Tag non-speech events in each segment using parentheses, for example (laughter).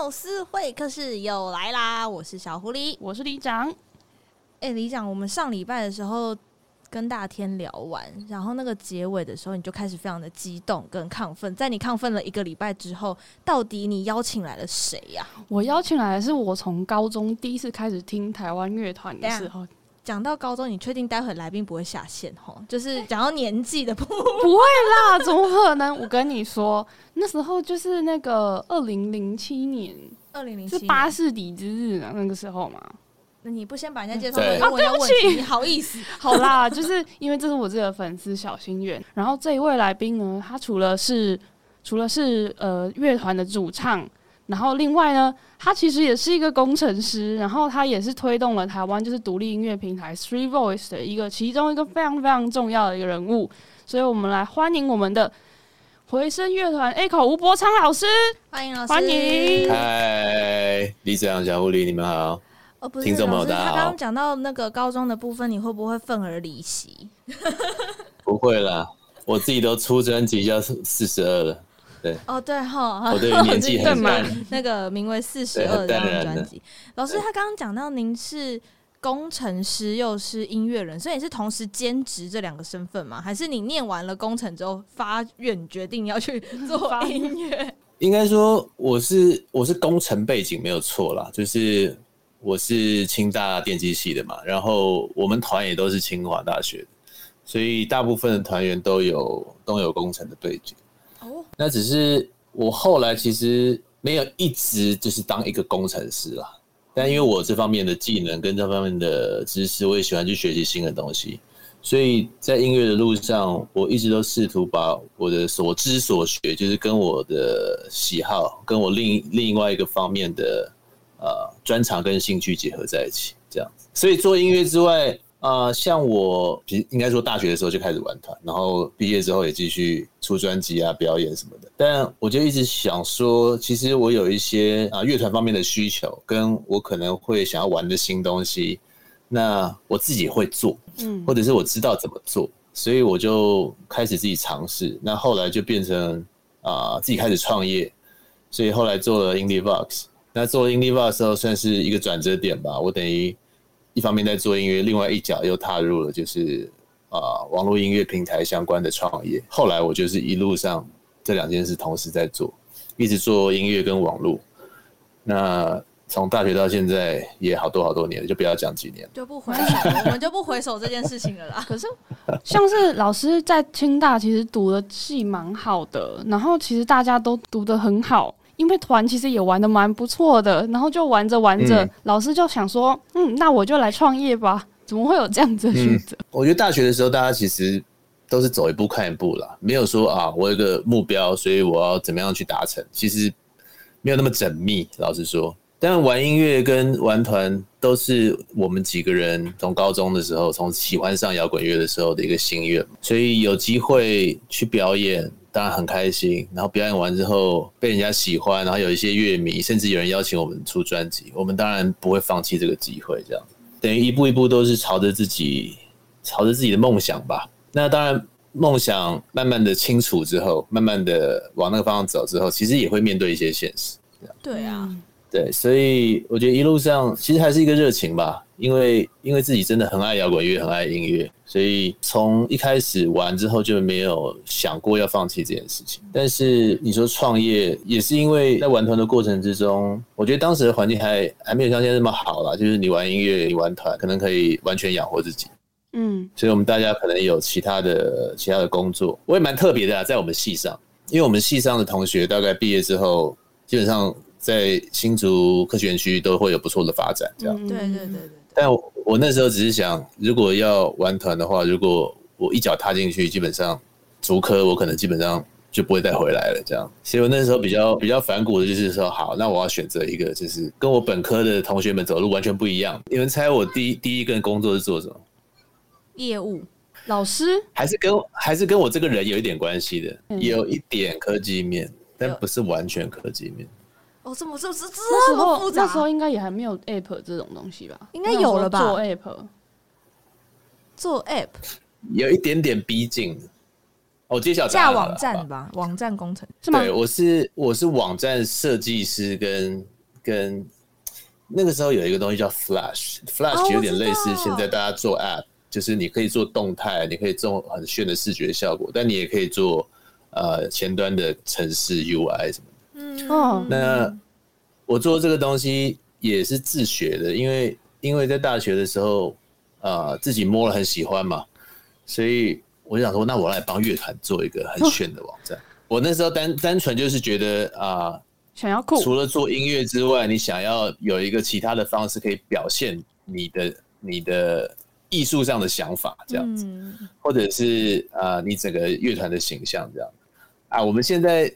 缪斯会客室又来啦！我是小狐狸，我是李长。哎、欸，里长，我们上礼拜的时候跟大天聊完，然后那个结尾的时候，你就开始非常的激动跟亢奋。在你亢奋了一个礼拜之后，到底你邀请来了谁呀、啊？我邀请来的是我从高中第一次开始听台湾乐团的时候。讲到高中，你确定待会来宾不会下线吼？就是讲到年纪的部分，(laughs) 不会啦，怎么可能？我跟你说，那时候就是那个二零零七年，二零零七是巴士底之日啊，那个时候嘛。那你不先把人家介绍完，啊？对不起，你好意思？(laughs) 好啦，就是因为这是我自己的粉丝小心愿。然后这一位来宾呢，他除了是除了是呃乐团的主唱。然后另外呢，他其实也是一个工程师，然后他也是推动了台湾就是独立音乐平台 Three Voice 的一个其中一个非常非常重要的一个人物，所以我们来欢迎我们的回声乐团 A-Ko 吴柏昌老师，欢迎老师，欢迎，嗨，李子阳小狐狸，你们好，哦不是，听众朋友大家好。他刚刚讲到那个高中的部分，你会不会愤而离席？(laughs) 不会啦，我自己都出专辑要四十二了。对哦，对哈，我对 (laughs) 年纪很满。那个名为《四十二》这张专辑，老师他刚刚讲到您是工程师又是音乐人，所以你是同时兼职这两个身份吗？还是你念完了工程之后发愿决定要去 (laughs) 做音乐？(laughs) 应该说我是我是工程背景没有错啦，就是我是清大电机系的嘛，然后我们团也都是清华大学的，所以大部分的团员都有都有工程的背景。那只是我后来其实没有一直就是当一个工程师啦，但因为我这方面的技能跟这方面的知识，我也喜欢去学习新的东西，所以在音乐的路上，我一直都试图把我的所知所学，就是跟我的喜好，跟我另另外一个方面的呃专长跟兴趣结合在一起，这样子。所以做音乐之外。啊、呃，像我，平应该说大学的时候就开始玩团，然后毕业之后也继续出专辑啊、表演什么的。但我就一直想说，其实我有一些啊乐团方面的需求，跟我可能会想要玩的新东西，那我自己会做，嗯，或者是我知道怎么做，所以我就开始自己尝试。那后来就变成啊、呃、自己开始创业，所以后来做了 IndieVox。那做了 IndieVox 的时候，算是一个转折点吧。我等于。一方面在做音乐，另外一脚又踏入了就是啊、呃、网络音乐平台相关的创业。后来我就是一路上这两件事同时在做，一直做音乐跟网络。那从大学到现在也好多好多年了，就不要讲几年，就不回首，我们就不回首这件事情了啦。(laughs) 可是像是老师在清大其实读的戏蛮好的，然后其实大家都读得很好。因为团其实也玩的蛮不错的，然后就玩着玩着，嗯，老师就想说，嗯，那我就来创业吧。怎么会有这样子的选择？嗯，我觉得大学的时候，大家其实都是走一步看一步啦，没有说啊，我有个目标，所以我要怎么样去达成。其实没有那么缜密，老实说。但玩音乐跟玩团都是我们几个人从高中的时候，从喜欢上摇滚乐的时候的一个心愿，所以有机会去表演。当然很开心，然后表演完之后被人家喜欢，然后有一些乐迷，甚至有人邀请我们出专辑，我们当然不会放弃这个机会。这样等于一步一步都是朝着自己，朝着自己的梦想吧。那当然，梦想慢慢的清楚之后，慢慢的往那个方向走之后，其实也会面对一些现实。对啊。对，所以我觉得一路上其实还是一个热情吧，因为因为自己真的很爱摇滚乐，很爱音乐，所以从一开始玩之后就没有想过要放弃这件事情。但是你说创业，也是因为在玩团的过程之中，我觉得当时的环境还还没有像现在这么好啦，就是你玩音乐，你玩团，可能可以完全养活自己。嗯，所以我们大家可能有其他的其他的工作，我也蛮特别的啊，在我们系上，因为我们系上的同学大概毕业之后，基本上。在新竹科学园区都会有不错的发展，这样。对对对对。但我，我那时候只是想，如果要玩团的话，如果我一脚踏进去，基本上足科我可能基本上就不会再回来了，这样。所以我那时候比较比较反骨的就是说，好，那我要选择一个就是跟我本科的同学们走路完全不一样。你们猜我第一第一个工作是做什么？业务老师？还是跟还是跟我这个人有一点关系的，有一点科技面，但不是完全科技面。哦，这么这这这么复杂？那时候应该也还没有 app 这种东西吧？应该有了吧？做 app，做 app，有一点点逼近，我揭晓架网站吧，网站工程是吗？对，我是我是网站设计师跟跟那个时候有一个东西叫 Flash，Flash 有点类似现在大家做 App，就是你可以做动态，你可以做很炫的视觉效果，但你也可以做呃前端的城市 UI 什么的。嗯哦，那我做这个东西也是自学的，因为因为在大学的时候啊、呃、自己摸了很喜欢嘛，所以。我就想说，那我来帮乐团做一个很炫的网站。哦、我那时候单单纯就是觉得啊，呃、想要酷，除了做音乐之外，你想要有一个其他的方式可以表现你的你的艺术上的想法，这样子，嗯、或者是啊、呃，你整个乐团的形象这样啊。我们现在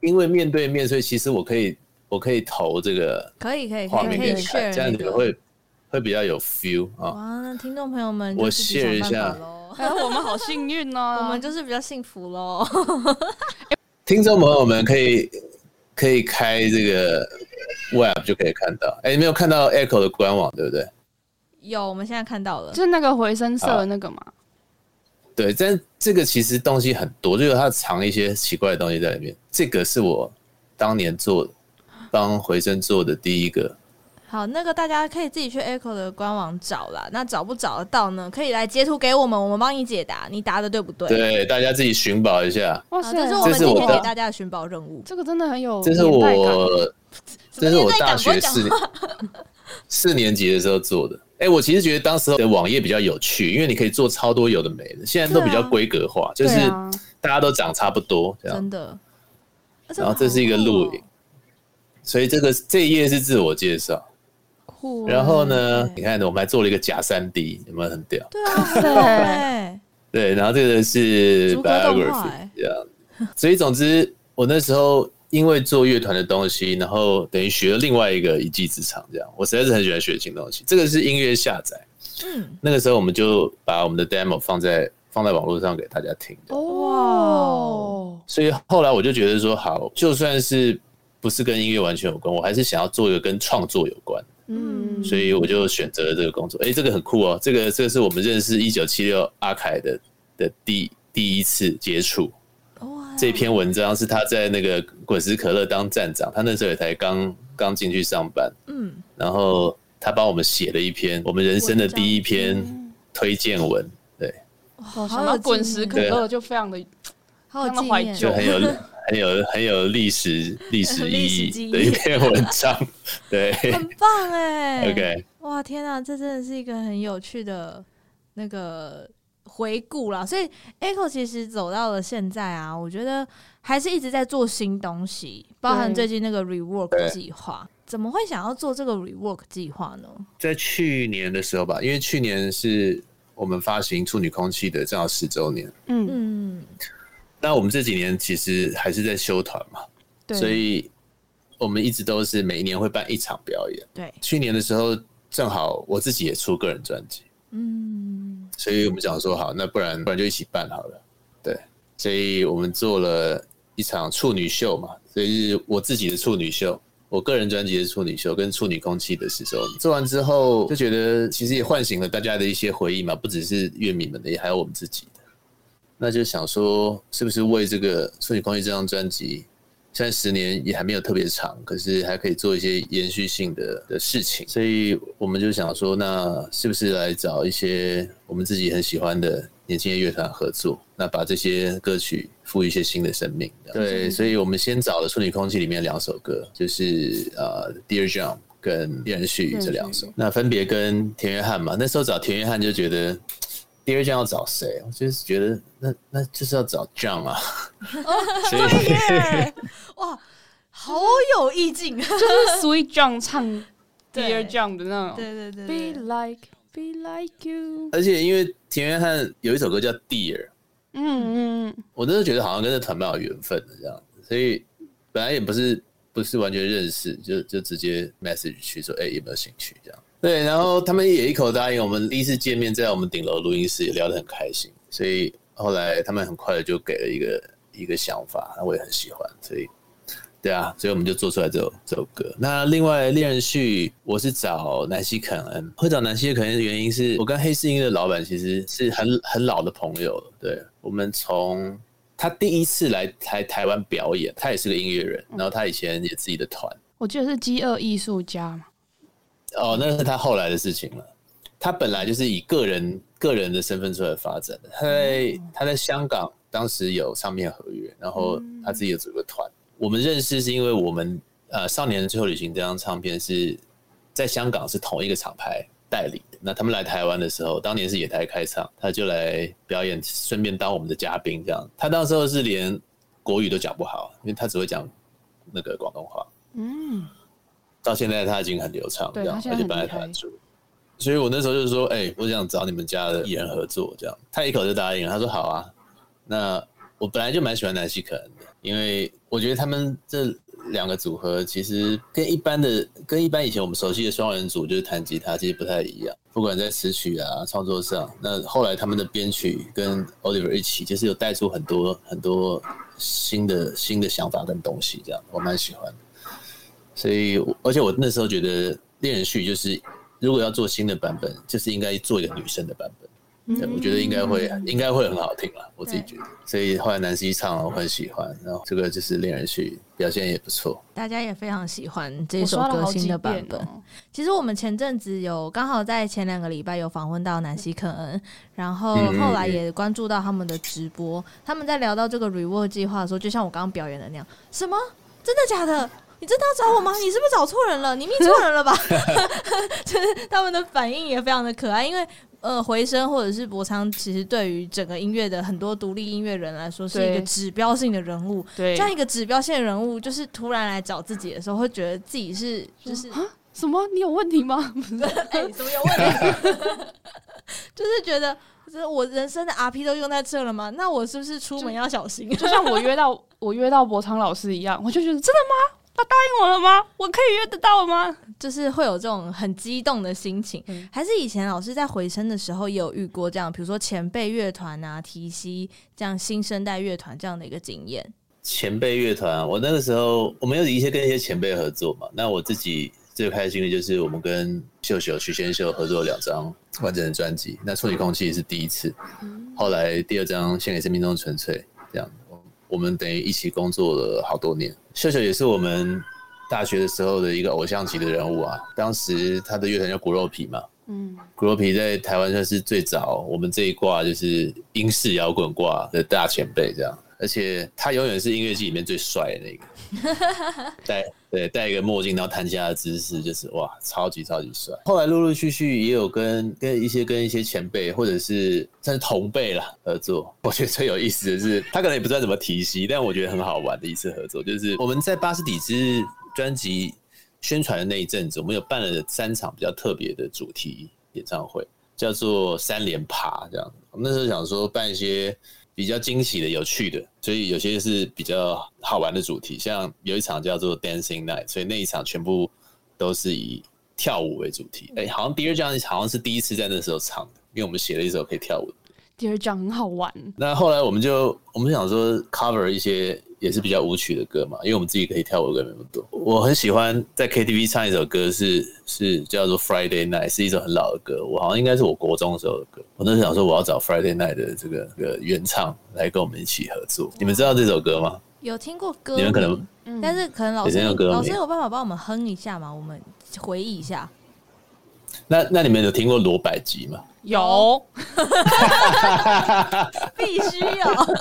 因为面对面，所以其实我可以我可以投这个可以可以画面给你看，这样子会会比较有 feel 啊。哇，那听众朋友们，我 share 一下。(laughs) 哎，我们好幸运哦，(laughs) 我们就是比较幸福喽。(laughs) 听众朋友们可以可以开这个 web 就可以看到。哎，你没有看到 Echo 的官网对不对？有，我们现在看到了，就是那个回声色的那个嘛。对，但这个其实东西很多，就是它藏一些奇怪的东西在里面。这个是我当年做帮回声做的第一个。好，那个大家可以自己去 Echo 的官网找啦。那找不找得到呢？可以来截图给我们，我们帮你解答。你答的对不对？对，大家自己寻宝一下。哇塞，这是我们今天给大家的寻宝任务。这个真的很有，这是我，这是我大学四年四年级的时候做的。哎、欸，我其实觉得当时的网页比较有趣，因为你可以做超多有的没的。现在都比较规格化，啊、就是大家都长差不多这样。真的。然后这是一个录影，所以这个这一页是自我介绍。然后呢？你看，我们还做了一个假三 D，有没有很屌？对啊，(laughs) 对。然后这个是 biography，这样。所以总之，我那时候因为做乐团的东西，然后等于学了另外一个一技之长，这样。我实在是很喜欢学新东西。这个是音乐下载。嗯。那个时候我们就把我们的 demo 放在放在网络上给大家听。哇！所以后来我就觉得说，好，就算是不是跟音乐完全有关，我还是想要做一个跟创作有关。嗯，所以我就选择了这个工作。哎、欸，这个很酷哦，这个这个是我们认识一九七六阿凯的的第第一次接触。哇！这篇文章是他在那个滚石可乐当站长，他那时候也才刚刚进去上班。嗯，然后他帮我们写了一篇我们人生的第一篇推荐文。对，哇，想到滚石可乐就非常的，好有怀旧，就很有。(laughs) 很有很有历史历史意义的一篇文章，对，很棒哎。(laughs) OK，哇，天啊，这真的是一个很有趣的那个回顾了。所以 Echo 其实走到了现在啊，我觉得还是一直在做新东西，包含最近那个 Rework 计划。怎么会想要做这个 Rework 计划呢？在去年的时候吧，因为去年是我们发行处女空气的正好十周年。嗯嗯。那我们这几年其实还是在修团嘛，对所以我们一直都是每一年会办一场表演。对，去年的时候正好我自己也出个人专辑，嗯，所以我们想说好，那不然不然就一起办好了。对，所以我们做了一场处女秀嘛，所以是我自己的处女秀，我个人专辑的处女秀跟处女空气的时候做完之后，就觉得其实也唤醒了大家的一些回忆嘛，不只是乐迷们的，也还有我们自己的。那就想说，是不是为这个《处女空气》这张专辑，现在十年也还没有特别长，可是还可以做一些延续性的的事情，所以我们就想说，那是不是来找一些我们自己很喜欢的年轻的乐团合作，那把这些歌曲赋予一些新的生命？对，所以我们先找了《处女空气》里面两首歌，就是呃《Dear John》跟《恋人絮语》这两首，那分别跟田约翰嘛。那时候找田约翰就觉得。第二张要找谁？我就是觉得那那就是要找 John 啊，(laughs) 所以哇，好有意境，(laughs) 就是 Sweet John 唱 Dear John 的那种，对对对，Be like Be like you。而且因为田约翰有一首歌叫 Dear，嗯嗯，我真的觉得好像跟这团蛮有缘分的这样，所以本来也不是不是完全认识，就就直接 message 去说，哎、欸，有没有兴趣这样。对，然后他们也一口答应。我们第一次见面在我们顶楼录音室也聊得很开心，所以后来他们很快的就给了一个一个想法，我也很喜欢，所以对啊，所以我们就做出来这首这首歌。那另外《恋人序》，我是找南希肯恩，会找南希肯恩的原因是我跟黑市音乐的老板其实是很很老的朋友。对，我们从他第一次来台台湾表演，他也是个音乐人，然后他以前也自己的团，我记得是饥饿艺术家嘛。哦，那是他后来的事情了。他本来就是以个人个人的身份出来发展的。他在他在香港当时有唱片合约，然后他自己有组个团。我们认识是因为我们呃《少年的最后旅行》这张唱片是在香港是同一个厂牌代理的。那他们来台湾的时候，当年是野台开唱，他就来表演，顺便当我们的嘉宾。这样，他当时候是连国语都讲不好，因为他只会讲那个广东话。嗯。到现在他已经很流畅，这样，而且本来他很住，所以我那时候就是说，哎、欸，我想找你们家的艺人合作，这样，他一口就答应了。他说好啊，那我本来就蛮喜欢南希可恩的，因为我觉得他们这两个组合其实跟一般的、跟一般以前我们熟悉的双人组就是弹吉他，其实不太一样。不管在词曲啊创作上，那后来他们的编曲跟 Oliver 一起，就是有带出很多很多新的新的想法跟东西，这样我蛮喜欢的。所以，而且我那时候觉得《恋人絮》就是，如果要做新的版本，就是应该做一个女生的版本。对，我觉得应该会，应该会很好听了。我自己觉得。所以后来南希唱了，我很喜欢。然后这个就是《恋人絮》，表现也不错。大家也非常喜欢这首歌新的版本。其实我们前阵子有刚好在前两个礼拜有访问到南希肯恩，然后后来也关注到他们的直播。他们在聊到这个 Rework 计划的时候，就像我刚刚表演的那样，什么？真的假的？你真的要找我吗？你是不是找错人了？你命错人了吧？(laughs) 就是他们的反应也非常的可爱，因为呃，回声或者是博昌，其实对于整个音乐的很多独立音乐人来说，是一个指标性的人物。对，这样一个指标性的人物，就是突然来找自己的时候，会觉得自己是就是啊什么？你有问题吗？(laughs) 哎、欸，什么有问题？(laughs) 就是觉得，就是我人生的 RP 都用在这了吗？那我是不是出门要小心？就，就像我约到我约到博昌老师一样，我就觉得真的吗？他答应我了吗？我可以约得到吗？就是会有这种很激动的心情，嗯、还是以前老师在回声的时候也有遇过这样，比如说前辈乐团啊、提携这样新生代乐团这样的一个经验。前辈乐团，我那个时候我们有一些跟一些前辈合作嘛。那我自己最开心的就是我们跟秀秀许先秀合作两张完整的专辑。那处女空气是第一次，嗯、后来第二张献给生命中的纯粹这样。我们等于一起工作了好多年，秀秀也是我们大学的时候的一个偶像级的人物啊。当时他的乐团叫骨肉皮嘛，嗯，骨肉皮在台湾算是最早我们这一挂就是英式摇滚挂的大前辈这样。而且他永远是音乐剧里面最帅的那个，戴对戴一个墨镜，然后弹吉他的姿势就是哇，超级超级帅。后来陆陆续续也有跟跟一些跟一些前辈或者是算是同辈了合作。我觉得最有意思的是，他可能也不知道怎么提携，但我觉得很好玩的一次合作，就是我们在巴斯底之专辑宣传的那一阵子，我们有办了三场比较特别的主题演唱会，叫做三连爬这样。我那时候想说办一些。比较惊喜的、有趣的，所以有些是比较好玩的主题，像有一场叫做 Dancing Night，所以那一场全部都是以跳舞为主题。哎、好像第二张好像是第一次在那时候唱的，因为我们写了一首可以跳舞的。Dear John 很好玩。那后来我们就我们想说 cover 一些。也是比较舞曲的歌嘛，因为我们自己可以跳舞的歌没那么多。我很喜欢在 KTV 唱一首歌是，是是叫做 Friday Night，是一首很老的歌。我好像应该是我国中的时候的歌。我那时想说我要找 Friday Night 的这个这个原唱来跟我们一起合作。你们知道这首歌吗？有听过歌，你们可能，但是可能老师老师有办法帮我们哼一下吗？我们回忆一下。那那你们有听过罗百吉吗？有，必须有。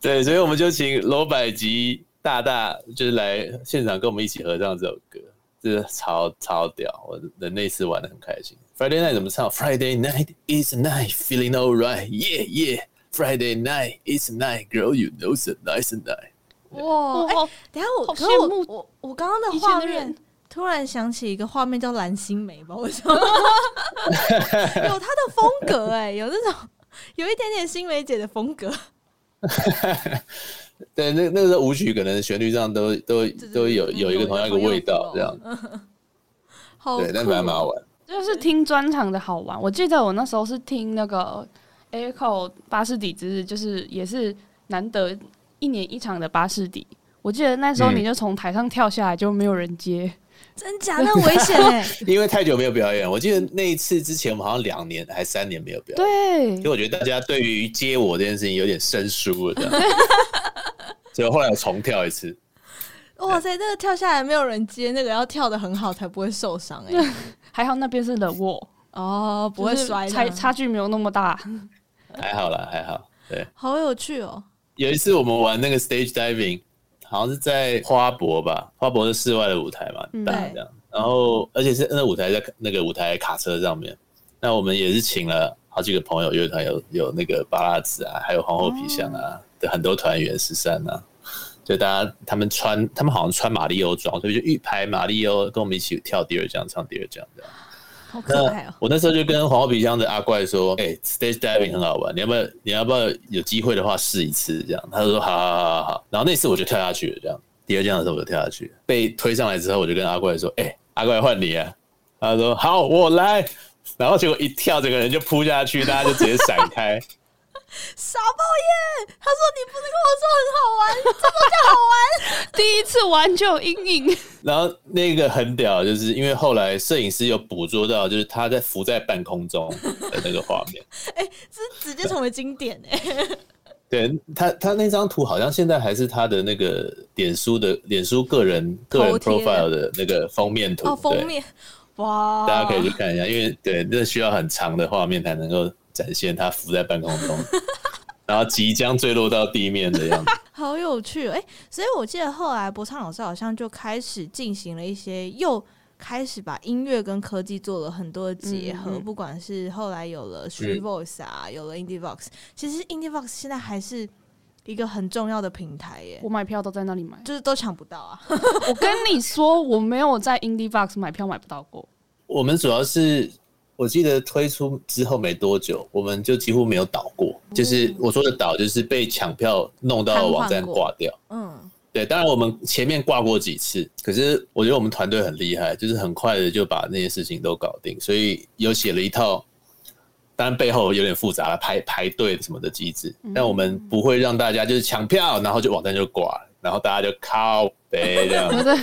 对，所以我们就请罗百吉大大就是来现场跟我们一起合唱这首歌，这是超超屌！我的那次玩的很开心。Friday night 怎么唱？Friday night is night, feeling alright, yeah yeah. Friday night is night, girl, you know it's a nice night. 哇，哎、欸，等下我，可是我我我刚刚的画面突然想起一个画面叫蓝心湄吧？为什么？有她的风格哎、欸，有那种有一点点心湄姐的风格。(laughs) 对，那那个时候舞曲可能旋律上都都都有有一个同样一个味道，这样。(laughs) 好对，但蛮好玩。就是听专场的好玩。我记得我那时候是听那个 Echo 巴士底之日，就是也是难得一年一场的巴士底。我记得那时候你就从台上跳下来，就没有人接，真假？那危险哎！(laughs) 因为太久没有表演，我记得那一次之前，我们好像两年还三年没有表演。对，所以我觉得大家对于接我这件事情有点生疏了，这样。(laughs) 所以后来我重跳一次。哇塞，那个跳下来没有人接，那个要跳的很好才不会受伤哎。还好那边是冷卧哦，不会摔，差差距没有那么大。还好啦，还好。对，好有趣哦。有一次我们玩那个 stage diving。好像是在花博吧，花博是室外的舞台嘛，大这样。然后，而且是那舞台在那个舞台卡车上面。那我们也是请了好几个朋友乐团，有有那个巴拉子啊，还有皇后皮箱啊的很多团员十三啊，就大家他们穿，他们好像穿马里欧装，所以就一排马里欧跟我们一起跳第二将，唱第二将这样。好可爱哦！我那时候就跟黄皮箱的阿怪说：“哎、欸、，stage diving 很好玩，你要不要？你要不要有机会的话试一次？”这样，他就说：“好好好好好。”然后那次我就跳下去了，这样。第二将的时候我就跳下去，被推上来之后，我就跟阿怪说：“哎、欸，阿怪换你啊！”他说：“好，我来。”然后结果一跳，整个人就扑下去，大家就直接闪开。傻爆耶！他说：“你不是跟我说很好玩，怎么叫好玩？(laughs) 第一次玩就有阴影。(laughs) ”然后那个很屌，就是因为后来摄影师有捕捉到，就是他在浮在半空中的那个画面。(laughs) 哎、欸，这直接成为经典哎！对他，他那张图好像现在还是他的那个脸书的脸书个人个人 profile 的那个封面图。哦，封面哇！大家可以去看一下，因为对，那需要很长的画面才能够。展现它浮在半空中，(laughs) 然后即将坠落到地面的样子，(laughs) 好有趣哎、欸！所以我记得后来博昌老师好像就开始进行了一些，又开始把音乐跟科技做了很多的结合。嗯嗯，不管是后来有了 Street Voice 啊，嗯、有了 Indie Vox，其实 Indie Vox 现在还是一个很重要的平台耶。我买票都在那里买，就是都抢不到啊！我跟你说，我没有在 Indie Vox 买票买不到过。我们主要是。我记得推出之后没多久，我们就几乎没有倒过。嗯、就是我说的倒，就是被抢票弄到网站挂掉。嗯，对。当然我们前面挂过几次，可是我觉得我们团队很厉害，就是很快的就把那些事情都搞定。所以有写了一套，当然背后有点复杂了，排排队什么的机制。但我们不会让大家就是抢票，然后就网站就挂了，然后大家就靠北这样。(laughs) 对，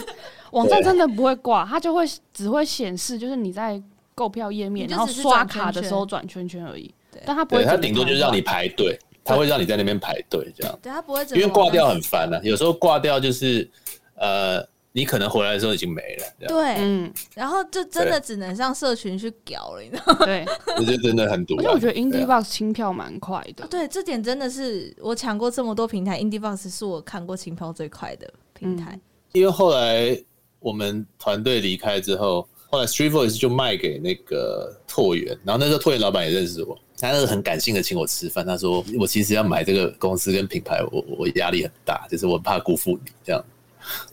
网站真的不会挂，它就会只会显示就是你在。购票页面，然后刷卡的时候转圈圈而已。对，但他不会，他顶多就是让你排队，他会让你在那边排队这样。对，他不会，因为挂掉很烦啊。有时候挂掉就是，呃，你可能回来的时候已经没了。对，嗯，然后就真的只能上社群去屌了，你知道吗？对，这就真的很堵。而且我觉得 Indie Box 清票蛮快的。对，这点真的是我抢过这么多平台，Indie Box 是我看过清票最快的平台。因为后来我们团队离开之后。后来 Street Voice 就卖给那个拓元，然后那时候拓元老板也认识我，他是很感性的请我吃饭。他说我其实要买这个公司跟品牌，我我压力很大，就是我怕辜负你这样。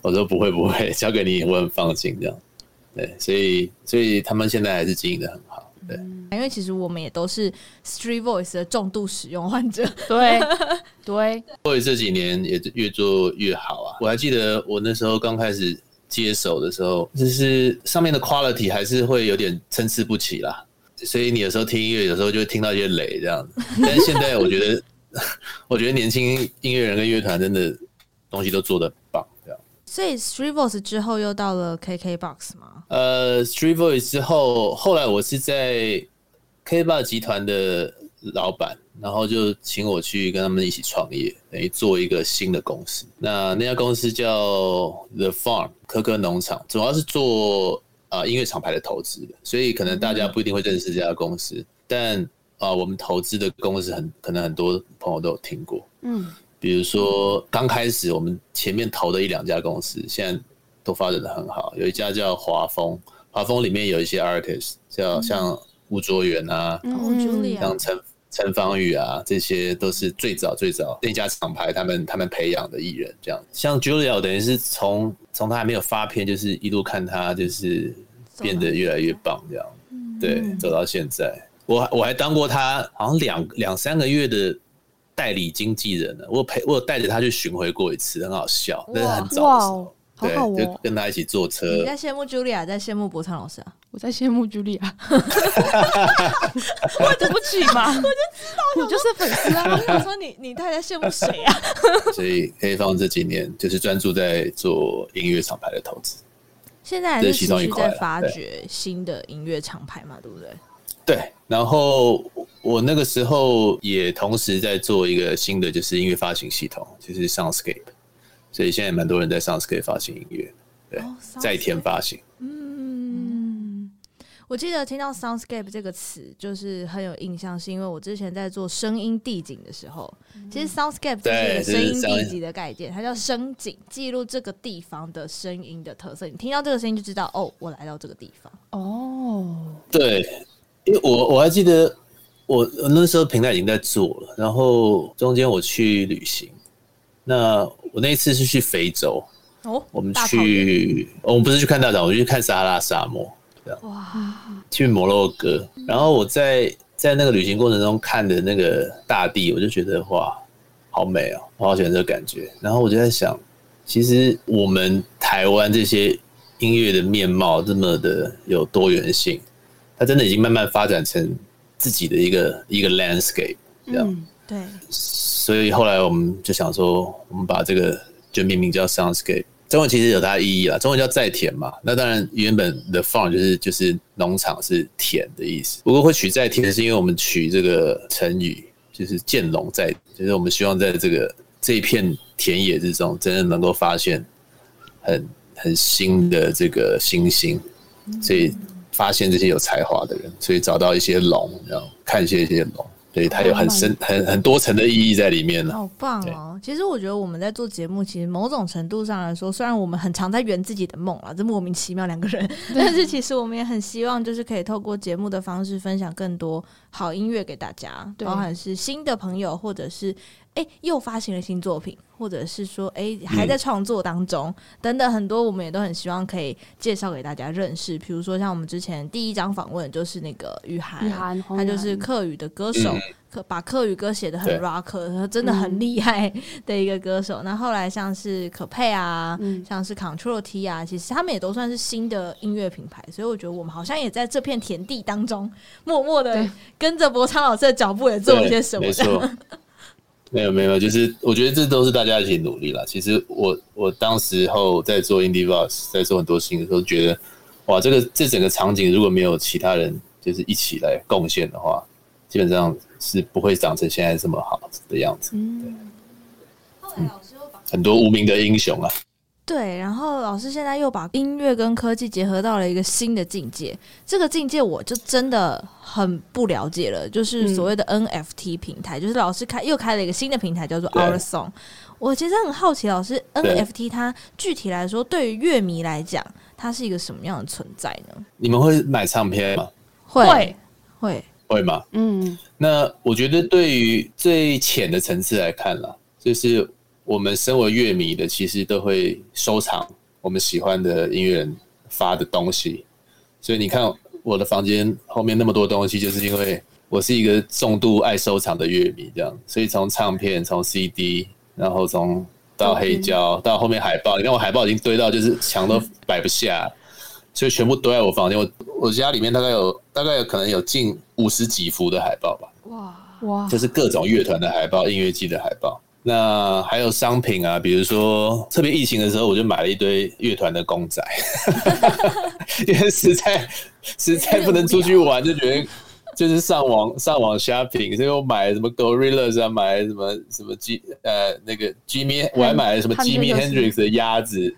我说不会不会，交给你我很放心这样。对，所以所以他们现在还是经营的很好。对，因为其实我们也都是 Street Voice 的重度使用患者。对对，(laughs) 所以这几年也越做越好啊。我还记得我那时候刚开始。接手的时候，就是上面的 quality 还是会有点参差不齐啦，所以你有时候听音乐，有时候就会听到一些雷这样子。(laughs) 但是现在我觉得，(laughs) 我觉得年轻音乐人跟乐团真的东西都做的很棒，这样。所以 Street Voice 之后又到了 KKBOX 吗？呃，Street Voice 之后，后来我是在 KKBOX 集团的老板。然后就请我去跟他们一起创业，等于做一个新的公司。那那家公司叫 The Farm 科科农场，主要是做啊、呃、音乐厂牌的投资的，所以可能大家不一定会认识这家公司。嗯、但啊、呃，我们投资的公司很可能很多朋友都有听过，嗯，比如说刚开始我们前面投的一两家公司，现在都发展的很好。有一家叫华丰，华丰里面有一些 artist，叫像吴卓源啊，嗯、像陈。陈芳宇啊，这些都是最早最早那家厂牌他们他们培养的艺人，这样。像 Julia 等于是从从他还没有发片，就是一路看他就是变得越来越棒，这样，对，走到现在，我我还当过他好像两两三个月的代理经纪人呢，我陪我有带着他去巡回过一次，很好笑，那是很早的时候。对，就跟他一起坐车。你在羡慕 Julia，在羡慕博昌老师啊？我在羡慕 Julia。(laughs) 对不起嘛，我就知道，我就是粉丝啊。我说你，你太太羡慕谁啊？(laughs) 所以黑方这几年就是专注在做音乐厂牌的投资。(laughs) 现在还是持续在发掘新的音乐厂牌嘛，对不对？对，然后我那个时候也同时在做一个新的，就是音乐发行系统，就是 Soundscape，所以现在蛮多人在 Soundscape 发行音乐，对，哦、在天发行。嗯，我记得听到 Soundscape 这个词就是很有印象，是因为我之前在做声音地景的时候，嗯、其实 Soundscape 就是声音地景的概念，它叫声景，记录这个地方的声音的特色。你听到这个声音就知道，哦，我来到这个地方。哦，对。因为我我还记得，我那时候平台已经在做了，然后中间我去旅行，那我那一次是去非洲，哦，我们去，我们不是去看大草，我们去看撒哈拉沙漠，这样，哇，去摩洛哥，然后我在在那个旅行过程中看的那个大地，我就觉得哇，好美哦，我好喜欢这个感觉，然后我就在想，其实我们台湾这些音乐的面貌这么的有多元性。它真的已经慢慢发展成自己的一个一个 landscape，这样。嗯，对。所以后来我们就想说，我们把这个就命名叫 soundscape。中文其实有它的意义啦，中文叫在田嘛。那当然原本的 farm 就是就是农场是田的意思。不过会取在田，是因为我们取这个成语就是见龙在，就是我们希望在这个这一片田野之中，真的能够发现很很新的这个星星，所以。发现这些有才华的人，所以找到一些龙，然后看一些一些龙，对，它有很深、很很多层的意义在里面呢。好棒哦！其实我觉得我们在做节目，其实某种程度上来说，虽然我们很常在圆自己的梦啊，这莫名其妙两个人，(laughs) 但是其实我们也很希望，就是可以透过节目的方式分享更多好音乐给大家，包含是新的朋友，或者是。哎、欸，又发行了新作品，或者是说，哎、欸，还在创作当中，嗯、等等，很多我们也都很希望可以介绍给大家认识。比如说，像我们之前第一张访问就是那个雨涵，雨涵，他就是客语的歌手，客、嗯、把客语歌写的很 rock，他真的很厉害的一个歌手。那、嗯、后，后来像是可佩啊，嗯、像是 Control T 啊，其实他们也都算是新的音乐品牌。所以我觉得我们好像也在这片田地当中，默默的跟着博昌老师的脚步，也做了些什么。没有没有，就是我觉得这都是大家一起努力啦。其实我我当时候在做 Indie Voice，在做很多事情的时候，觉得哇，这个这整个场景如果没有其他人就是一起来贡献的话，基本上是不会长成现在这么好的样子。嗯，嗯，很多无名的英雄啊。对，然后老师现在又把音乐跟科技结合到了一个新的境界，这个境界我就真的很不了解了，就是所谓的 NFT 平台，嗯、就是老师开又开了一个新的平台，叫做 Our Song。我其实很好奇，老师 NFT 它具体来说，对于乐迷来讲，它是一个什么样的存在呢？你们会买唱片吗？会会会吗？嗯，那我觉得对于最浅的层次来看啦，就是。我们身为乐迷的，其实都会收藏我们喜欢的音乐人发的东西。所以你看我的房间后面那么多东西，就是因为我是一个重度爱收藏的乐迷，这样。所以从唱片、从 CD，然后从到黑胶，到后面海报，你看我海报已经堆到就是墙都摆不下，所以全部堆在我房间。我我家里面大概有大概有可能有近五十几幅的海报吧。哇哇！就是各种乐团的海报、音乐季的海报。那还有商品啊，比如说特别疫情的时候，我就买了一堆乐团的公仔，(laughs) 因为实在实在不能出去玩，就觉得 (laughs) 就是上网上网 shopping，所以我买了什么 Gorillaz 啊，买了什么什么 G 呃那个 Jimmy，我还买了什么 Jimi Hendrix 的鸭子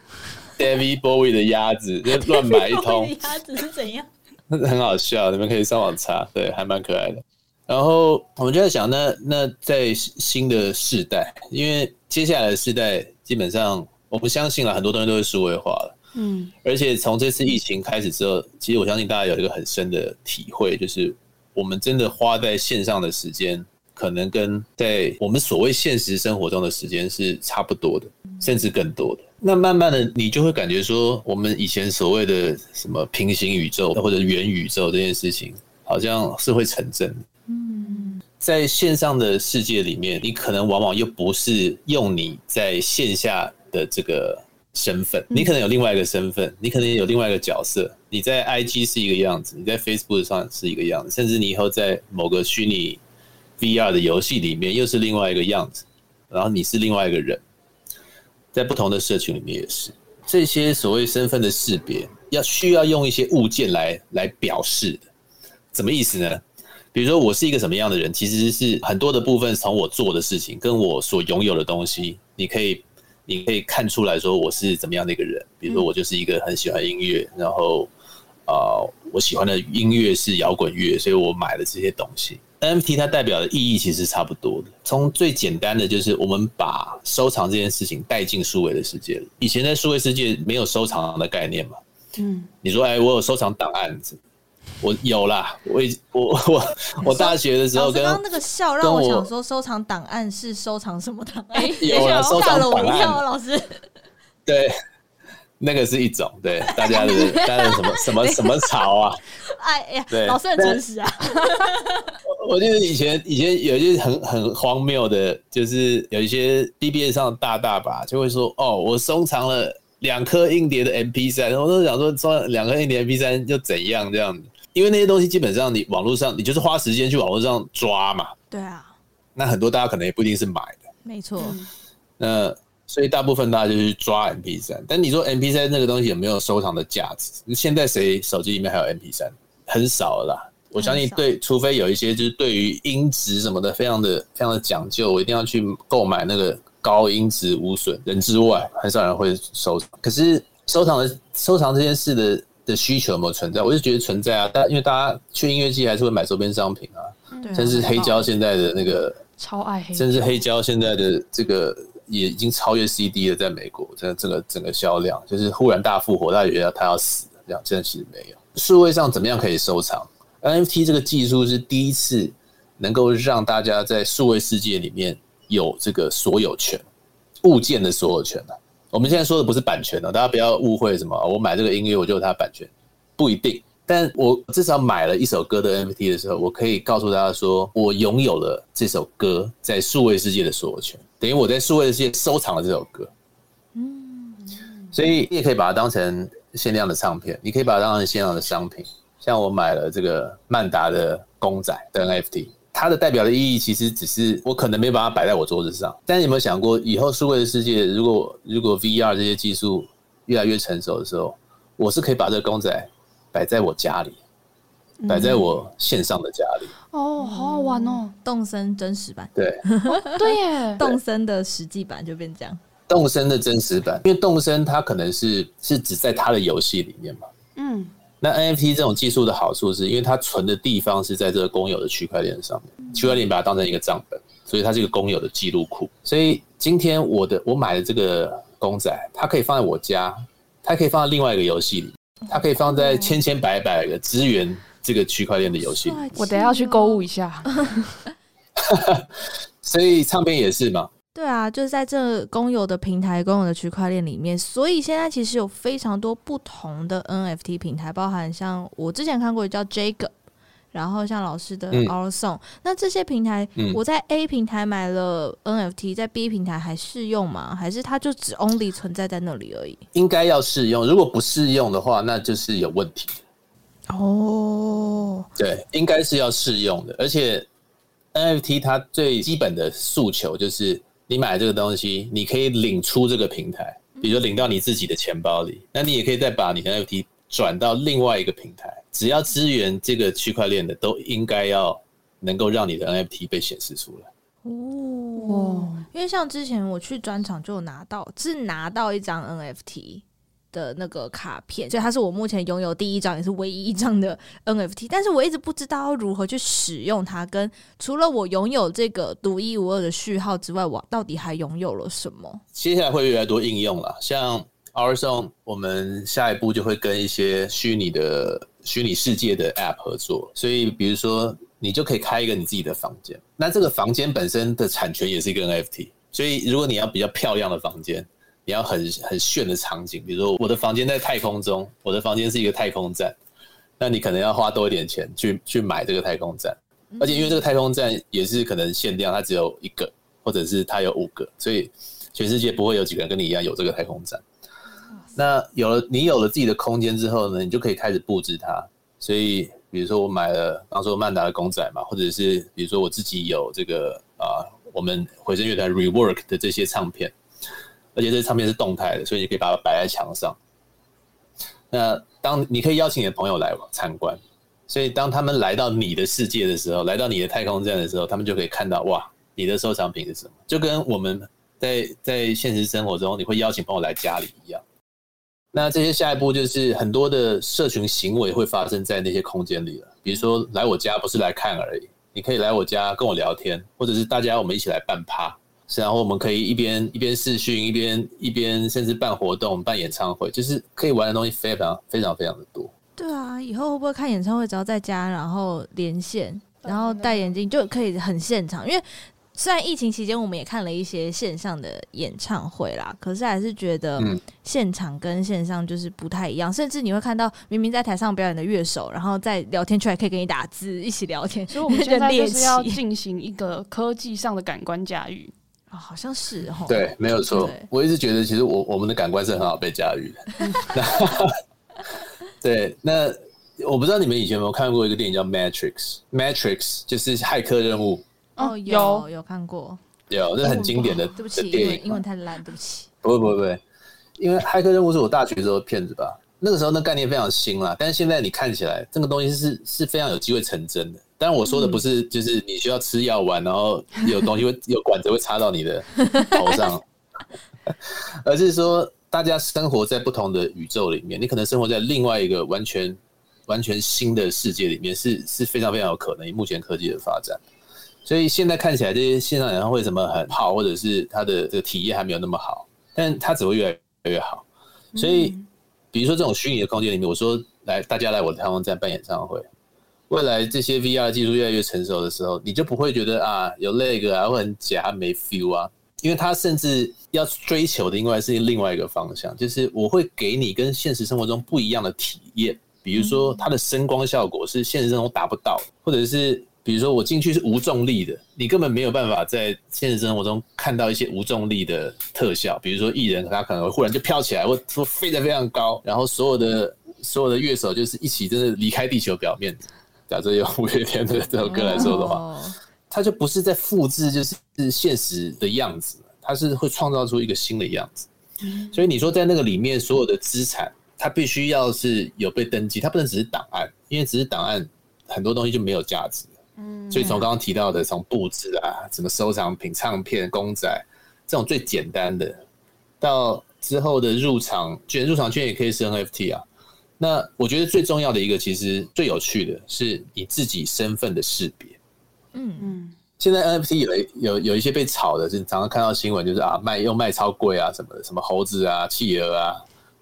，David Bowie 的鸭子，就乱买一通。鸭子是怎样？(laughs) 很好笑，你们可以上网查，对，还蛮可爱的。然后我们就在想，那那在新的世代，因为接下来的世代基本上，我们相信了很多东西都会数位化了，嗯，而且从这次疫情开始之后，其实我相信大家有一个很深的体会，就是我们真的花在线上的时间，可能跟在我们所谓现实生活中的时间是差不多的，甚至更多的。那慢慢的，你就会感觉说，我们以前所谓的什么平行宇宙或者元宇宙这件事情，好像是会成真的。嗯，在线上的世界里面，你可能往往又不是用你在线下的这个身份，你可能有另外一个身份，你可能有另外一个角色。你在 IG 是一个样子，你在 Facebook 上是一个样子，甚至你以后在某个虚拟 VR 的游戏里面又是另外一个样子，然后你是另外一个人，在不同的社群里面也是。这些所谓身份的识别，要需要用一些物件来来表示的。什么意思呢？比如说我是一个什么样的人，其实是很多的部分从我做的事情跟我所拥有的东西，你可以你可以看出来说我是怎么样的一个人。比如说我就是一个很喜欢音乐，然后啊、呃，我喜欢的音乐是摇滚乐，所以我买了这些东西。NFT 它代表的意义其实差不多的。从最简单的就是我们把收藏这件事情带进数位的世界。以前在数位世界没有收藏的概念嘛？嗯，你说哎，我有收藏档案子，我有啦。我我 (laughs) 我我大学的时候跟刚刚那个笑让我想说，收藏档案是收藏什么档案？(laughs) 有 (laughs) 啦，收藏档案，老师。对。那个是一种对大家的大家的什么什么什么潮啊？哎呀，对，老师很诚实啊。我记得以前以前有一些很很荒谬的，就是有一些 BBA 上的大大吧，就会说哦，我收藏了两颗硬碟的 MP 三我都想说装两颗硬碟 MP 三又怎样这样子？因为那些东西基本上你网络上你就是花时间去网络上抓嘛。对啊。那很多大家可能也不一定是买的。没错。那。所以大部分大家就去抓 MP 三但你说 MP 三那个东西有没有收藏的价值？现在谁手机里面还有 MP 三很少了啦。我相信对，除非有一些就是对于音质什么的非常的非常的讲究，我一定要去购买那个高音质无损人之外，很少人会收藏。可是收藏的收藏这件事的的需求有没有存在？我就觉得存在啊。但因为大家去音乐季还是会买周边商品啊，甚至黑胶现在的那个超爱黑，甚至黑胶现在的这个。也已经超越 CD 了，在美国，这整个整个销量就是忽然大复活，大家觉得他要死了，这样现在其实没有。数位上怎么样可以收藏？NFT 这个技术是第一次能够让大家在数位世界里面有这个所有权，物件的所有权。我们现在说的不是版权哦，大家不要误会什么，我买这个音乐我就有它的版权，不一定。但我至少买了一首歌的 NFT 的时候，我可以告诉大家说，我拥有了这首歌在数位世界的所有权。等于我在数位世界收藏了这首歌，嗯，所以你也可以把它当成限量的唱片，你可以把它当成限量的商品。像我买了这个曼达的公仔的 NFT，它的代表的意义其实只是我可能没把它摆在我桌子上。但是有没有想过，以后数位的世界如果如果 VR 这些技术越来越成熟的时候，我是可以把这个公仔摆在我家里。摆在我线上的家里哦，好好玩哦！动森真实版，对，(laughs) 对耶，动森的实际版就变这样。动森的真实版，因为动森它可能是是只在它的游戏里面嘛。嗯，那 NFT 这种技术的好处是因为它存的地方是在这个公有的区块链上面，区块链把它当成一个账本，所以它是一个公有的记录库。所以今天我的我买的这个公仔，它可以放在我家，它可以放在另外一个游戏里，它可以放在千千百百个资源。这个区块链的游戏，我等下要去购物一下。(laughs) 所以唱片也是嘛？对啊，就是在这公有的平台、公有的区块链里面，所以现在其实有非常多不同的 NFT 平台，包含像我之前看过叫 Jacob，然后像老师的 Our Song，嗯。那这些平台，我在 A 平台买了 NFT，在 B 平台还适用吗？还是它就只 only 存在在那里而已？应该要适用，如果不适用的话，那就是有问题。哦，对，应该是要适用的，而且 NFT 它最基本的诉求就是你买这个东西，你可以领出这个平台，比如说领到你自己的钱包里，那你也可以再把你的 NFT 转到另外一个平台，只要支援这个区块链的，都应该要能够让你的 NFT 被显示出来。哦，因为像之前我去专场就有拿到，是拿到一张 NFT。的那个卡片，所以它是我目前拥有第一张也是唯一一张的 (laughs) NFT，但是我一直不知道如何去使用它。跟除了我拥有这个独一无二的序号之外，我到底还拥有了什么？接下来会越来越多应用了，像 OurSong，我们下一步就会跟一些虚拟的虚拟世界的 App 合作。所以，比如说你就可以开一个你自己的房间，那这个房间本身的产权也是一个 NFT。所以，如果你要比较漂亮的房间。你要很很炫的场景，比如说我的房间在太空中，我的房间是一个太空站，那你可能要花多一点钱去去买这个太空站，而且因为这个太空站也是可能限量，它只有一个，或者是它有五个，所以全世界不会有几个人跟你一样有这个太空站。那有了你有了自己的空间之后呢，你就可以开始布置它。所以比如说我买了，刚说曼达的公仔嘛，或者是比如说我自己有这个啊，我们回声乐团 rework 的这些唱片。而且这唱片是动态的，所以你可以把它摆在墙上。那当你可以邀请你的朋友来参观，所以当他们来到你的世界的时候，来到你的太空站的时候，他们就可以看到哇，你的收藏品是什么？就跟我们在在现实生活中，你会邀请朋友来家里一样。那这些下一步就是很多的社群行为会发生在那些空间里了。比如说来我家不是来看而已，你可以来我家跟我聊天，或者是大家我们一起来办趴，然后我们可以一边一边试训，一边一边甚至办活动、办演唱会，就是可以玩的东西非常非常非常的多。对啊，以后会不会看演唱会只要在家，然后连线，然后戴眼镜就可以很现场？因为虽然疫情期间我们也看了一些线上的演唱会啦，可是还是觉得现场跟线上就是不太一样。甚至你会看到明明在台上表演的乐手，然后在聊天区还可以跟你打字，一起聊天。所以我们现在 (laughs) 就是要进行一个科技上的感官驾驭啊，好像是哦。对，没有错。我一直觉得其实我我们的感官是很好被驾驭的。(laughs) 对，那我不知道你们以前有没有看过一个电影叫《Matrix》，Matrix 就是骇客任务。哦，有有看过，有，这是很经典的。对不起，因为英文太烂，对不起。不会不会不会，因为《骇客任务》是我大学时候的片子吧？那个时候那概念非常新啦，但是现在你看起来，这个东西是是非常有机会成真的。当然我说的不是就是你需要吃药丸，然后有东西会 (laughs) 有管子会插到你的头上，而是说大家生活在不同的宇宙里面，你可能生活在另外一个完全完全新的世界里面，是是非常非常有可能。以目前科技的发展。所以现在看起来这些线上演唱会什么很好，或者是它的这个体验还没有那么好，但它只会越来越好。所以，比如说这种虚拟的空间里面，我说来大家来我的太空站办演唱会，未来这些 VR 技术越来越成熟的时候，你就不会觉得啊有 lag 啊会很假没 feel 啊，因为它甚至要追求的应该是另外一个方向，就是我会给你跟现实生活中不一样的体验，比如说它的声光效果是现实生活中达不到，或者是。比如说我进去是无重力的，你根本没有办法在现实生活中看到一些无重力的特效。比如说艺人他可能会忽然就飘起来，或说飞得非常高，然后所有的所有的乐手就是一起真的离开地球表面。假设用五月天的这首歌来说的话，它就不是在复制就是现实的样子，它是会创造出一个新的样子。所以你说在那个里面所有的资产，它必须要是有被登记，它不能只是档案，因为只是档案很多东西就没有价值。嗯，所以从刚刚提到的，从布置啊，什么收藏品、唱片、公仔这种最简单的，到之后的入场券，入场券也可以是 NFT 啊。那我觉得最重要的一个，其实最有趣的是你自己身份的识别。嗯嗯，现在 NFT 有有有一些被炒的，就是常常看到新闻，就是啊卖又卖超贵啊，什么的什么猴子啊、企鹅啊，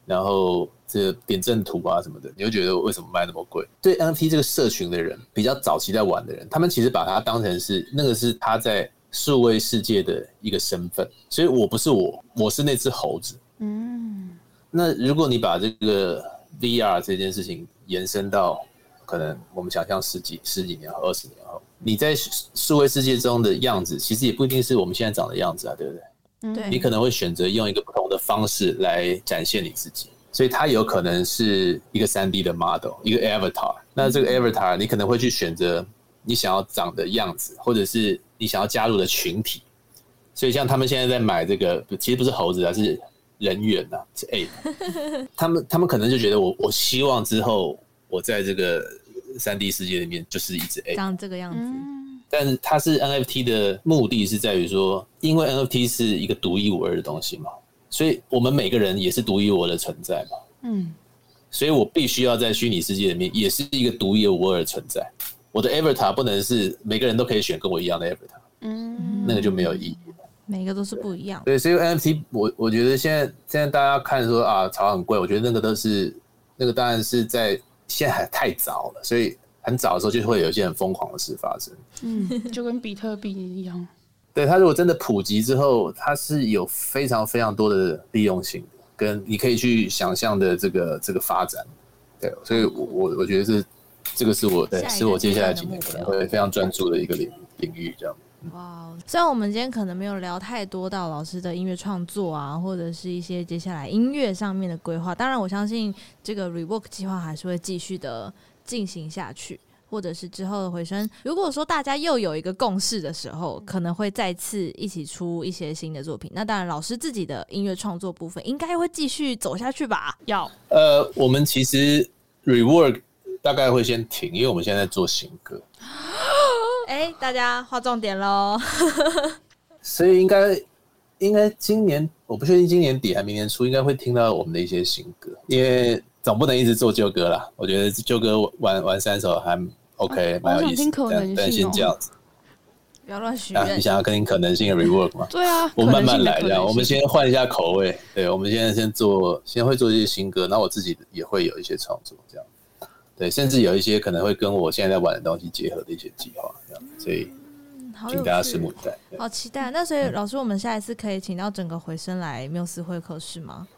然后。这点阵图啊什么的，你就觉得为什么卖那么贵？对 NFT 这个社群的人，比较早期在玩的人，他们其实把它当成是那个是他在数位世界的一个身份，所以我不是我，我是那只猴子。嗯，那如果你把这个 VR 这件事情延伸到可能我们想象十几十几年后、二十年后，你在数位世界中的样子，其实也不一定是我们现在长的样子啊，对不对？对，你可能会选择用一个不同的方式来展现你自己。所以它有可能是一个三 D 的 model，一个 avatar。那这个 avatar 你可能会去选择你想要长的样子，或者是你想要加入的群体。所以像他们现在在买这个，其实不是猴子啊，是人猿呐，是 ape。(laughs) 他们他们可能就觉得我我希望之后我在这个三 D 世界里面就是一只长这个样子。但是它是 NFT 的目的是在于说，因为 NFT 是一个独一无二的东西嘛。所以我们每个人也是独一无二的存在嘛，嗯，所以我必须要在虚拟世界里面也是一个独一无二的存在。我的 avatar 不能是每个人都可以选跟我一样的 avatar，嗯，那个就没有意义。每个都是不一样。对，所以 NFT，我我觉得现在现在大家看说啊，炒很贵，我觉得那个都是那个当然是在现在还太早了，所以很早的时候就会有一些很疯狂的事发生。嗯，就跟比特币一样。(laughs) 对，它如果真的普及之后，它是有非常非常多的利用性，跟你可以去想象的这个这个发展。对，所以我我我觉得是这个是我对是我接下来几年可能会非常专注的一个领领域，这样。哇，虽然我们今天可能没有聊太多到老师的音乐创作啊，或者是一些接下来音乐上面的规划，当然我相信这个 Rework 计划还是会继续的进行下去。或者是之后的回声，如果说大家又有一个共识的时候，可能会再次一起出一些新的作品。那当然，老师自己的音乐创作部分应该会继续走下去吧？要呃，我们其实 rework 大概会先停，因为我们现在在做新歌。(gasps) 哎、欸，大家划重点喽！所以应该应该今年我不确定今年底还明年初应该会听到我们的一些新歌，因为总不能一直做旧歌啦。我觉得旧歌玩玩三首还 OK，蛮、啊、有意思。但但先这样子，不要乱许愿。你想要跟可能性的 rework 吗？对啊，我慢慢来，这样我们先换一下口味。对，我们现在先做，先会做一些新歌，然后我自己也会有一些创作，这样。对，甚至有一些可能会跟我现在在玩的东西结合的一些计划，这样，所以请大家拭目以待。好期待！那所以老师，我们下一次可以请到整个回声来缪斯会客室吗？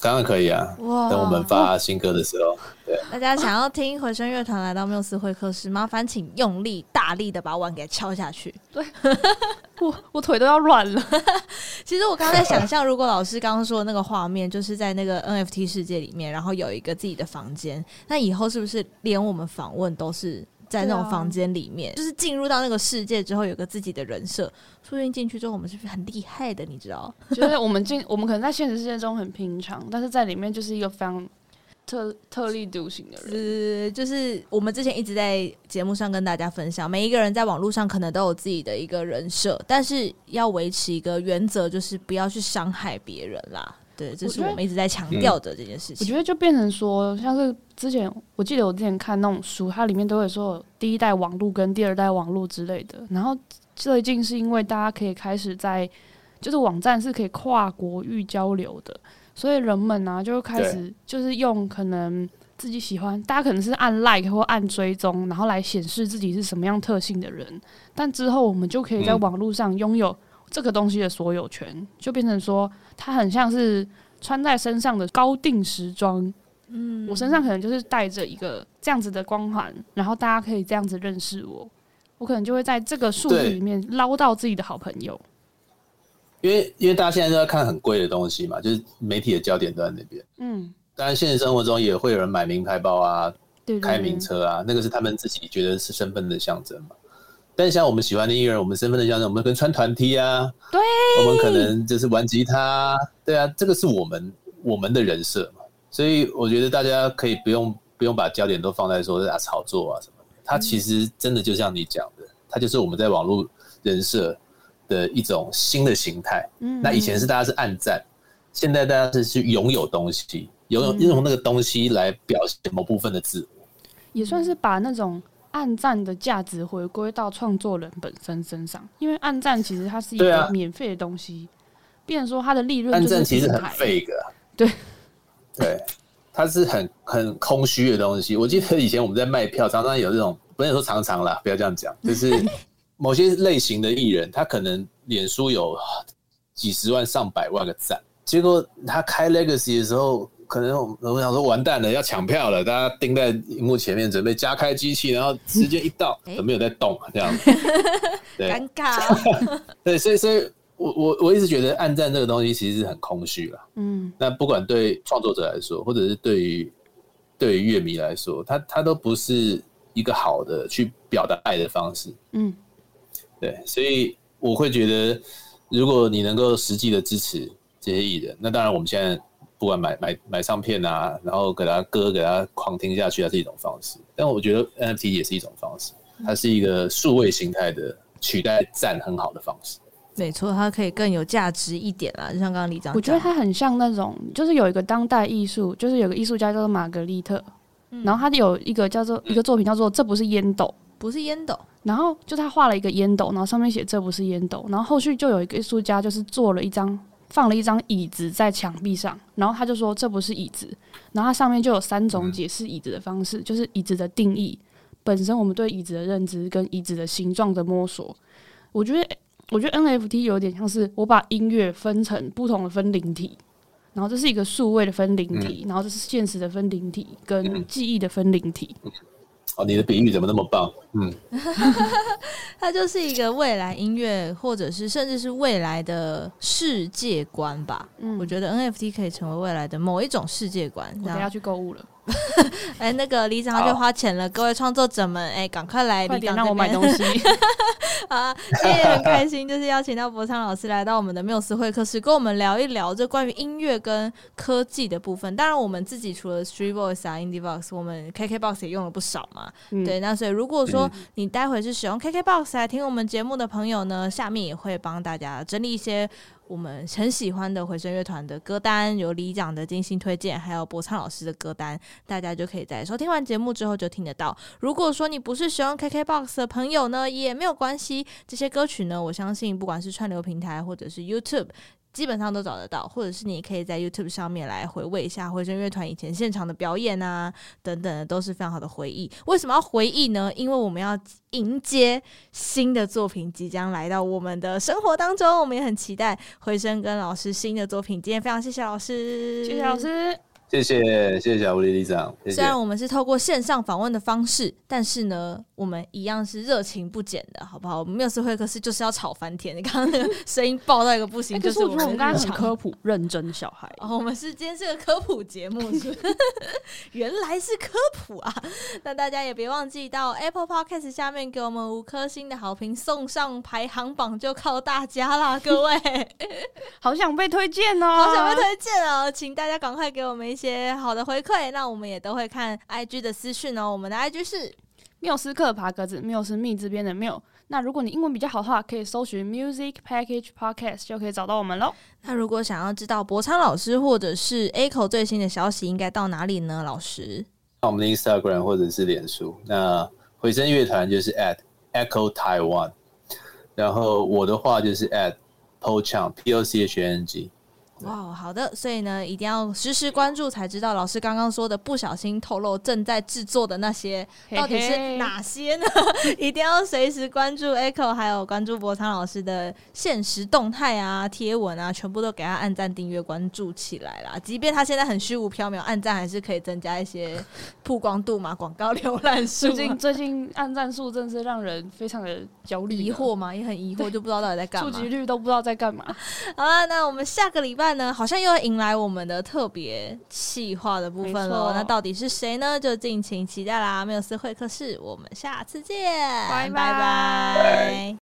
当然可以啊！哇，等我们发新歌的时候，对，大家想要听回声乐团来到缪斯会客室，麻烦请用力、大力的把碗给敲下去。对，(laughs) 我我腿都要软了。(laughs) 其实我刚刚在想象，如果老师刚刚说的那个画面，就是在那个 NFT 世界里面，然后有一个自己的房间，那以后是不是连我们访问都是？在那种房间里面，啊、就是进入到那个世界之后，有个自己的人设。出现进去之后，我们是不是很厉害的？你知道？(laughs) 就是我们进，我们可能在现实世界中很平常，但是在里面就是一个非常特特立独行的人。是，就是我们之前一直在节目上跟大家分享，每一个人在网络上可能都有自己的一个人设，但是要维持一个原则，就是不要去伤害别人啦。对，这是我们一直在强调的这件事情。我觉得就变成说，像是之前我记得我之前看那种书，它里面都会说第一代网络跟第二代网络之类的。然后最近是因为大家可以开始在，就是网站是可以跨国域交流的，所以人们呢、啊、就开始就是用可能自己喜欢，大家可能是按 like 或按追踪，然后来显示自己是什么样特性的人。但之后我们就可以在网络上拥有。这个东西的所有权就变成说，它很像是穿在身上的高定时装。嗯，我身上可能就是带着一个这样子的光环，然后大家可以这样子认识我，我可能就会在这个数据里面捞到自己的好朋友。因为因为大家现在都在看很贵的东西嘛，就是媒体的焦点都在那边。嗯，当然现实生活中也会有人买名牌包啊，对对对，开名车啊，那个是他们自己觉得是身份的象征嘛。但像我们喜欢的艺人，我们身份的象征，我们可能穿团 T 啊，对，我们可能就是玩吉他，对啊，这个是我们我们的人设嘛。所以我觉得大家可以不用不用把焦点都放在说啊炒作啊什么的，它其实真的就像你讲的，它就是我们在网络人设的一种新的形态。嗯，那以前是大家是暗赞，现在大家是去拥有东西，拥有用那个东西来表现某部分的自我，也算是把那种。按赞的价值回归到创作人本身身上，因为暗赞其实它是一个免费的东西，变成说它的利润。暗赞其实很废的，对 (laughs) 对，它是很很空虚的东西。我记得以前我们在卖票，常常有这种，不能说常常啦，不要这样讲，就是 (laughs) 某些类型的艺人，他可能脸书有几十万、上百万个赞，结果他开 Legacy 的时候。可能我们想说完蛋了，要抢票了，大家盯在荧幕前面准备加开机器，然后时间一到，(laughs) 都没有在动，这样 (laughs) 子，尴尬。(laughs) 对，所以所以我我我一直觉得暗赞这个东西其实是很空虚了。嗯，那不管对创作者来说，或者是对于对于乐迷来说，他他都不是一个好的去表达爱的方式。嗯，对，所以我会觉得，如果你能够实际的支持这些艺人，那当然我们现在。不管买买买唱片啊，然后给他歌，给他狂听下去，它是一种方式。但我觉得 NFT 也是一种方式，它是一个数位形态的取代赞很好的方式。没错，它可以更有价值一点啦。就像刚刚李章，我觉得它很像那种，就是有一个当代艺术，就是有个艺术家叫做玛格丽特，嗯、然后他有一个叫做一个作品叫做《这不是烟斗》，不是烟斗。然后就他画了一个烟斗，然后上面写这不是烟斗。然后后续就有一个艺术家就是做了一张。放了一张椅子在墙壁上，然后他就说这不是椅子，然后它上面就有三种解释椅子的方式，就是椅子的定义本身，我们对椅子的认知跟椅子的形状的摸索。我觉得，我觉得 NFT 有点像是我把音乐分成不同的分灵体，然后这是一个数位的分灵体，然后这是现实的分灵体跟记忆的分灵体。哦，你的比喻怎么那么棒？嗯，(laughs) 它就是一个未来音乐，或者是甚至是未来的世界观吧。嗯，我觉得 NFT 可以成为未来的某一种世界观。我等下去购物了。(laughs) 哎，那个里长就花钱了，各位创作者们，哎，赶快来里长让我买东西。(laughs) 啊，今天也很开心，就是邀请到博昌老师来到我们的缪斯会客室，跟我们聊一聊这关于音乐跟科技的部分。当然，我们自己除了 StreetVoice 啊、Indie Box，我们 KKBox 也用了不少嘛。嗯、对，那所以如果说你待会是使用 KKBox 来听我们节目的朋友呢，下面也会帮大家整理一些。我们很喜欢的回声乐团的歌单，有李长的精心推荐，还有博昌老师的歌单，大家就可以在收听完节目之后就听得到。如果说你不是使用 KKBOX 的朋友呢，也没有关系，这些歌曲呢，我相信不管是串流平台或者是 YouTube。基本上都找得到，或者是你可以在 YouTube 上面来回味一下回声乐团以前现场的表演啊，等等的都是非常好的回忆。为什么要回忆呢？因为我们要迎接新的作品即将来到我们的生活当中，我们也很期待回声跟老师新的作品。今天非常谢谢老师，谢谢老师。谢谢谢谢小狐狸里长。谢谢。虽然我们是透过线上访问的方式，但是呢，我们一样是热情不减的，好不好？我们缪斯会客室就是要吵翻天。你刚刚那个声音爆到一个不行，就是我们刚刚很科普认真小孩。哦，我们是今天是个科普节目，是不是？(laughs) 原来是科普啊！那大家也别忘记到 Apple Podcast 下面给我们五颗星的好评，送上排行榜就靠大家啦，各位！(laughs) (laughs) 好想被推荐哦，好想被推荐哦，请大家赶快给我们一些。些好的回馈，那我们也都会看 IG 的私讯哦。我们的 IG 是缪斯克爬格子，缪是密这边的缪。那如果你英文比较好的话，可以搜寻 Music Package Podcast 就可以找到我们喽。那如果想要知道博昌老师或者是 Echo 最新的消息，应该到哪里呢？老师，那我们的 Instagram 或者是脸书。那回声乐团就是 at Echo Taiwan，然后我的话就是 at Pochang P O C H N G。哇好的，所以呢，一定要时时关注，才知道老师刚刚说的不小心透露正在制作的那些到底是哪些呢？嘿 (laughs) 嘿一定要随时关注 Echo，还有关注博昌老师的现实动态啊、贴文啊，全部都给他按赞、订阅、关注起来啦。即便他现在很虚无缥缈，按赞还是可以增加一些曝光度嘛，广告浏览数。最近最近按赞数真是让人非常的焦虑、疑惑嘛，也很疑惑，(laughs) 就不知道到底在干嘛，触及率都不知道在干嘛。好了，那我们下个礼拜。呢，好像又要迎来我们的特别企划的部分了。那到底是谁呢？就敬请期待啦！缪斯会客室，我们下次见，拜拜拜。